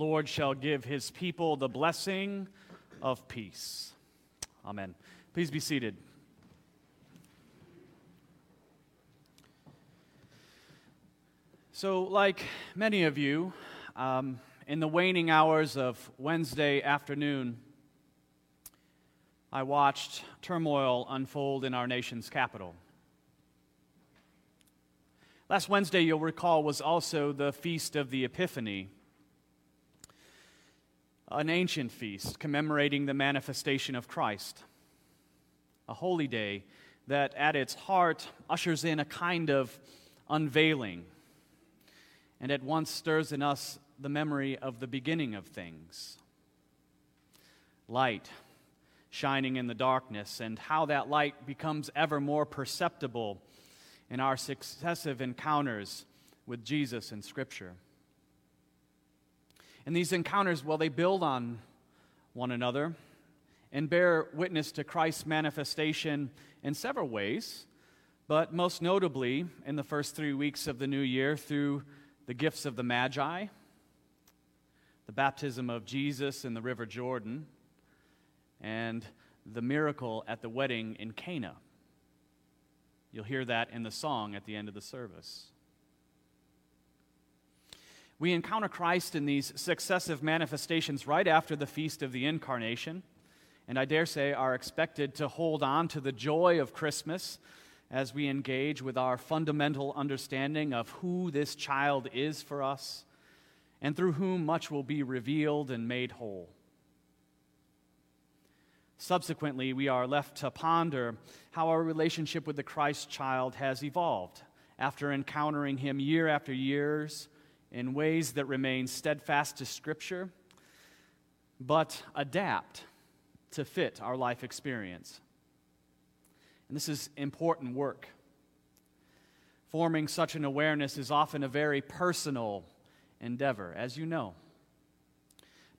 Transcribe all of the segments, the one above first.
Lord shall give his people the blessing of peace. Amen. Please be seated. So, like many of you, um, in the waning hours of Wednesday afternoon, I watched turmoil unfold in our nation's capital. Last Wednesday, you'll recall, was also the Feast of the Epiphany, an ancient feast commemorating the manifestation of Christ, a holy day that at its heart ushers in a kind of unveiling and at once stirs in us the memory of the beginning of things. Light shining in the darkness, and how that light becomes ever more perceptible in our successive encounters with Jesus in Scripture. And these encounters, well, they build on one another and bear witness to Christ's manifestation in several ways, but most notably in the first three weeks of the new year through the gifts of the Magi, the baptism of Jesus in the River Jordan, and the miracle at the wedding in Cana. You'll hear that in the song at the end of the service. We encounter Christ in these successive manifestations right after the feast of the Incarnation, and I dare say are expected to hold on to the joy of Christmas as we engage with our fundamental understanding of who this child is for us and through whom much will be revealed and made whole. Subsequently, we are left to ponder how our relationship with the Christ child has evolved after encountering him year after years in ways that remain steadfast to Scripture, but adapt to fit our life experience. And this is important work. Forming such an awareness is often a very personal endeavor, as you know.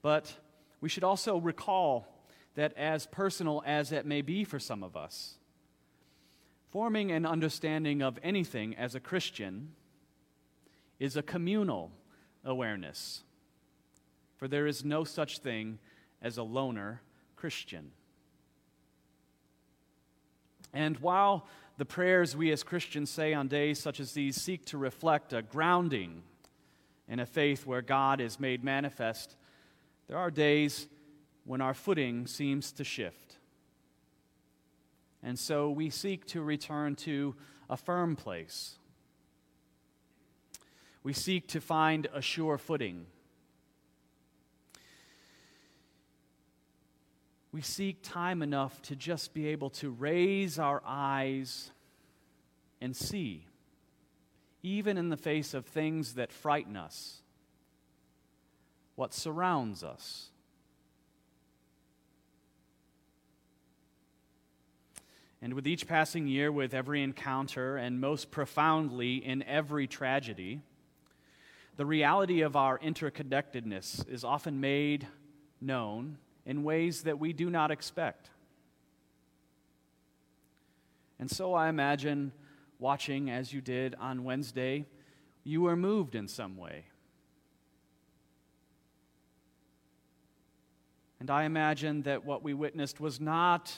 But we should also recall that, as personal as it may be for some of us, forming an understanding of anything as a Christian is a communal awareness. For there is no such thing as a loner Christian. And while the prayers we as Christians say on days such as these seek to reflect a grounding in a faith where God is made manifest, there are days when our footing seems to shift. And so we seek to return to a firm place. We seek to find a sure footing. we seek time enough to just be able to raise our eyes and see, even in the face of things that frighten us, what surrounds us. And with each passing year, with every encounter, and most profoundly in every tragedy, the reality of our interconnectedness is often made known in ways that we do not expect. And so I imagine watching as you did on Wednesday, you were moved in some way. And I imagine that what we witnessed was not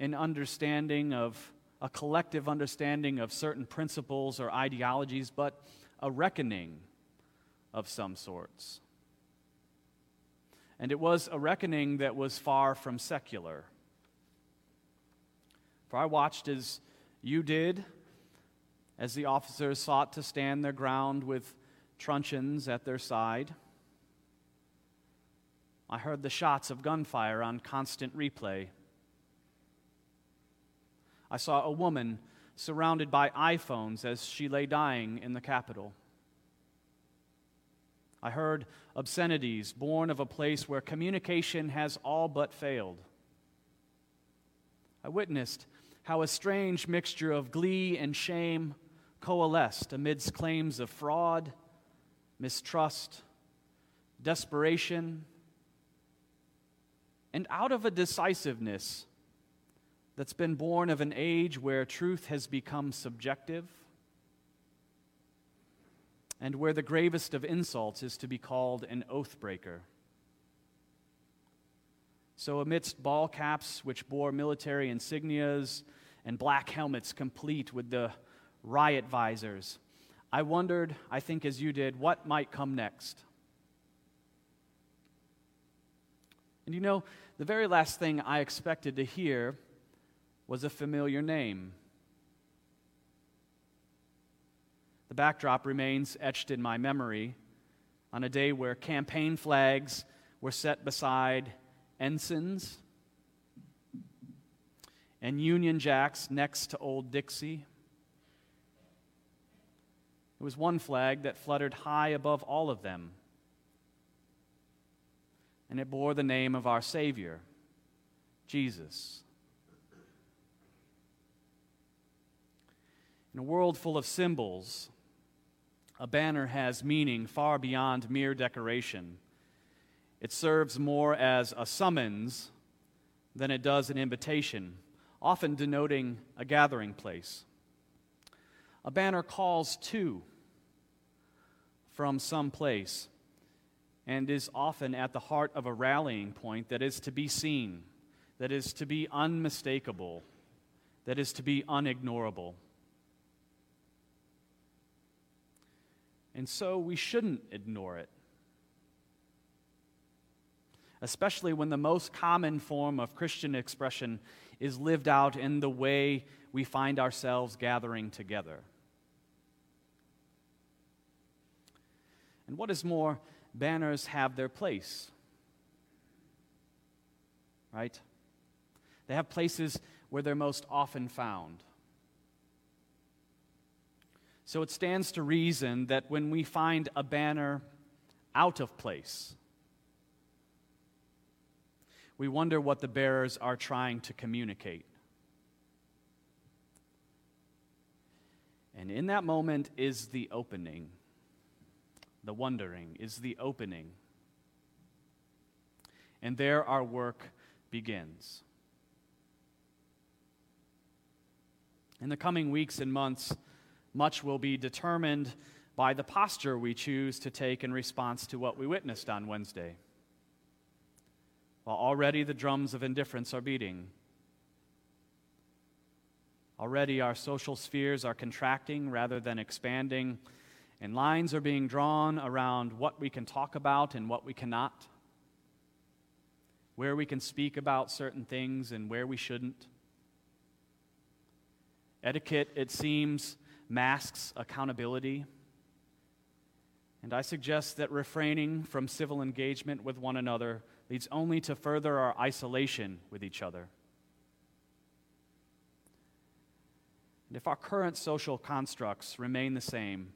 an understanding of a collective understanding of certain principles or ideologies, but a reckoning of some sorts. And it was a reckoning that was far from secular. For I watched as you did, as the officers sought to stand their ground with truncheons at their side. I heard the shots of gunfire on constant replay. I saw a woman surrounded by iPhones as she lay dying in the Capitol. I heard obscenities born of a place where communication has all but failed. I witnessed how a strange mixture of glee and shame coalesced amidst claims of fraud, mistrust, desperation, and out of a decisiveness that's been born of an age where truth has become subjective and where the gravest of insults is to be called an oath breaker. So, amidst ball caps which bore military insignias and black helmets complete with the riot visors, I wondered, I think as you did, what might come next. And you know, the very last thing I expected to hear was a familiar name. The backdrop remains etched in my memory on a day where campaign flags were set beside ensigns and Union Jacks next to Old Dixie. It was one flag that fluttered high above all of them, and it bore the name of our Savior, Jesus. In a world full of symbols, a banner has meaning far beyond mere decoration. It serves more as a summons than it does an invitation, often denoting a gathering place. A banner calls to from some place and is often at the heart of a rallying point that is to be seen, that is to be unmistakable, that is to be unignorable. And so we shouldn't ignore it. Especially when the most common form of Christian expression is lived out in the way we find ourselves gathering together. And what is more, banners have their place. Right? They have places where they're most often found. So it stands to reason that when we find a banner out of place, we wonder what the bearers are trying to communicate. And in that moment is the opening. The wondering is the opening. And there our work begins. In the coming weeks and months, much will be determined by the posture we choose to take in response to what we witnessed on Wednesday. While already the drums of indifference are beating, already our social spheres are contracting rather than expanding, and lines are being drawn around what we can talk about and what we cannot, where we can speak about certain things and where we shouldn't. Etiquette, it seems, masks accountability. And I suggest that refraining from civil engagement with one another leads only to further our isolation with each other. And if our current social constructs remain the same,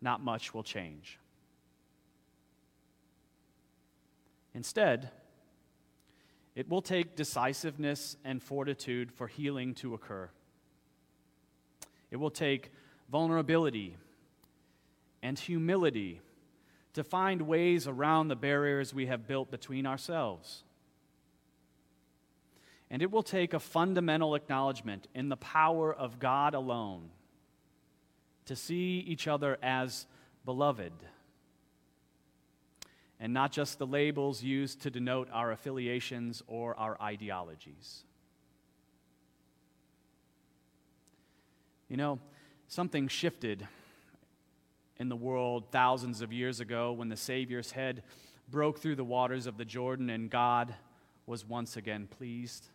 not much will change. Instead, it will take decisiveness and fortitude for healing to occur. It will take vulnerability, and humility to find ways around the barriers we have built between ourselves. And it will take a fundamental acknowledgement in the power of God alone to see each other as beloved and not just the labels used to denote our affiliations or our ideologies. You know, something shifted in the world thousands of years ago when the Savior's head broke through the waters of the Jordan and God was once again pleased.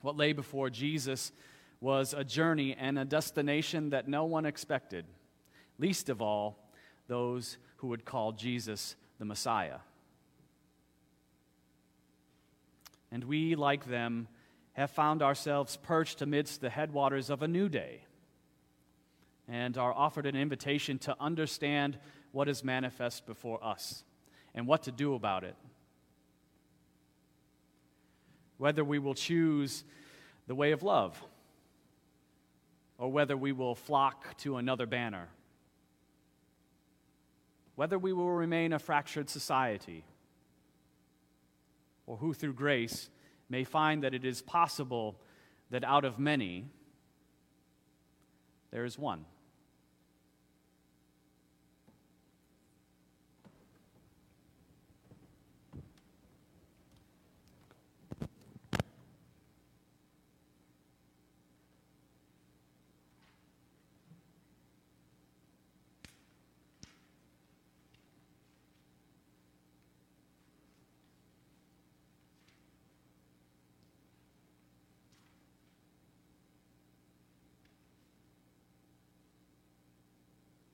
What lay before Jesus was a journey and a destination that no one expected, least of all those who would call Jesus the Messiah. And we, like them, have found ourselves perched amidst the headwaters of a new day and are offered an invitation to understand what is manifest before us and what to do about it. Whether we will choose the way of love or whether we will flock to another banner. Whether we will remain a fractured society or who, through grace, may find that it is possible that out of many, there is one.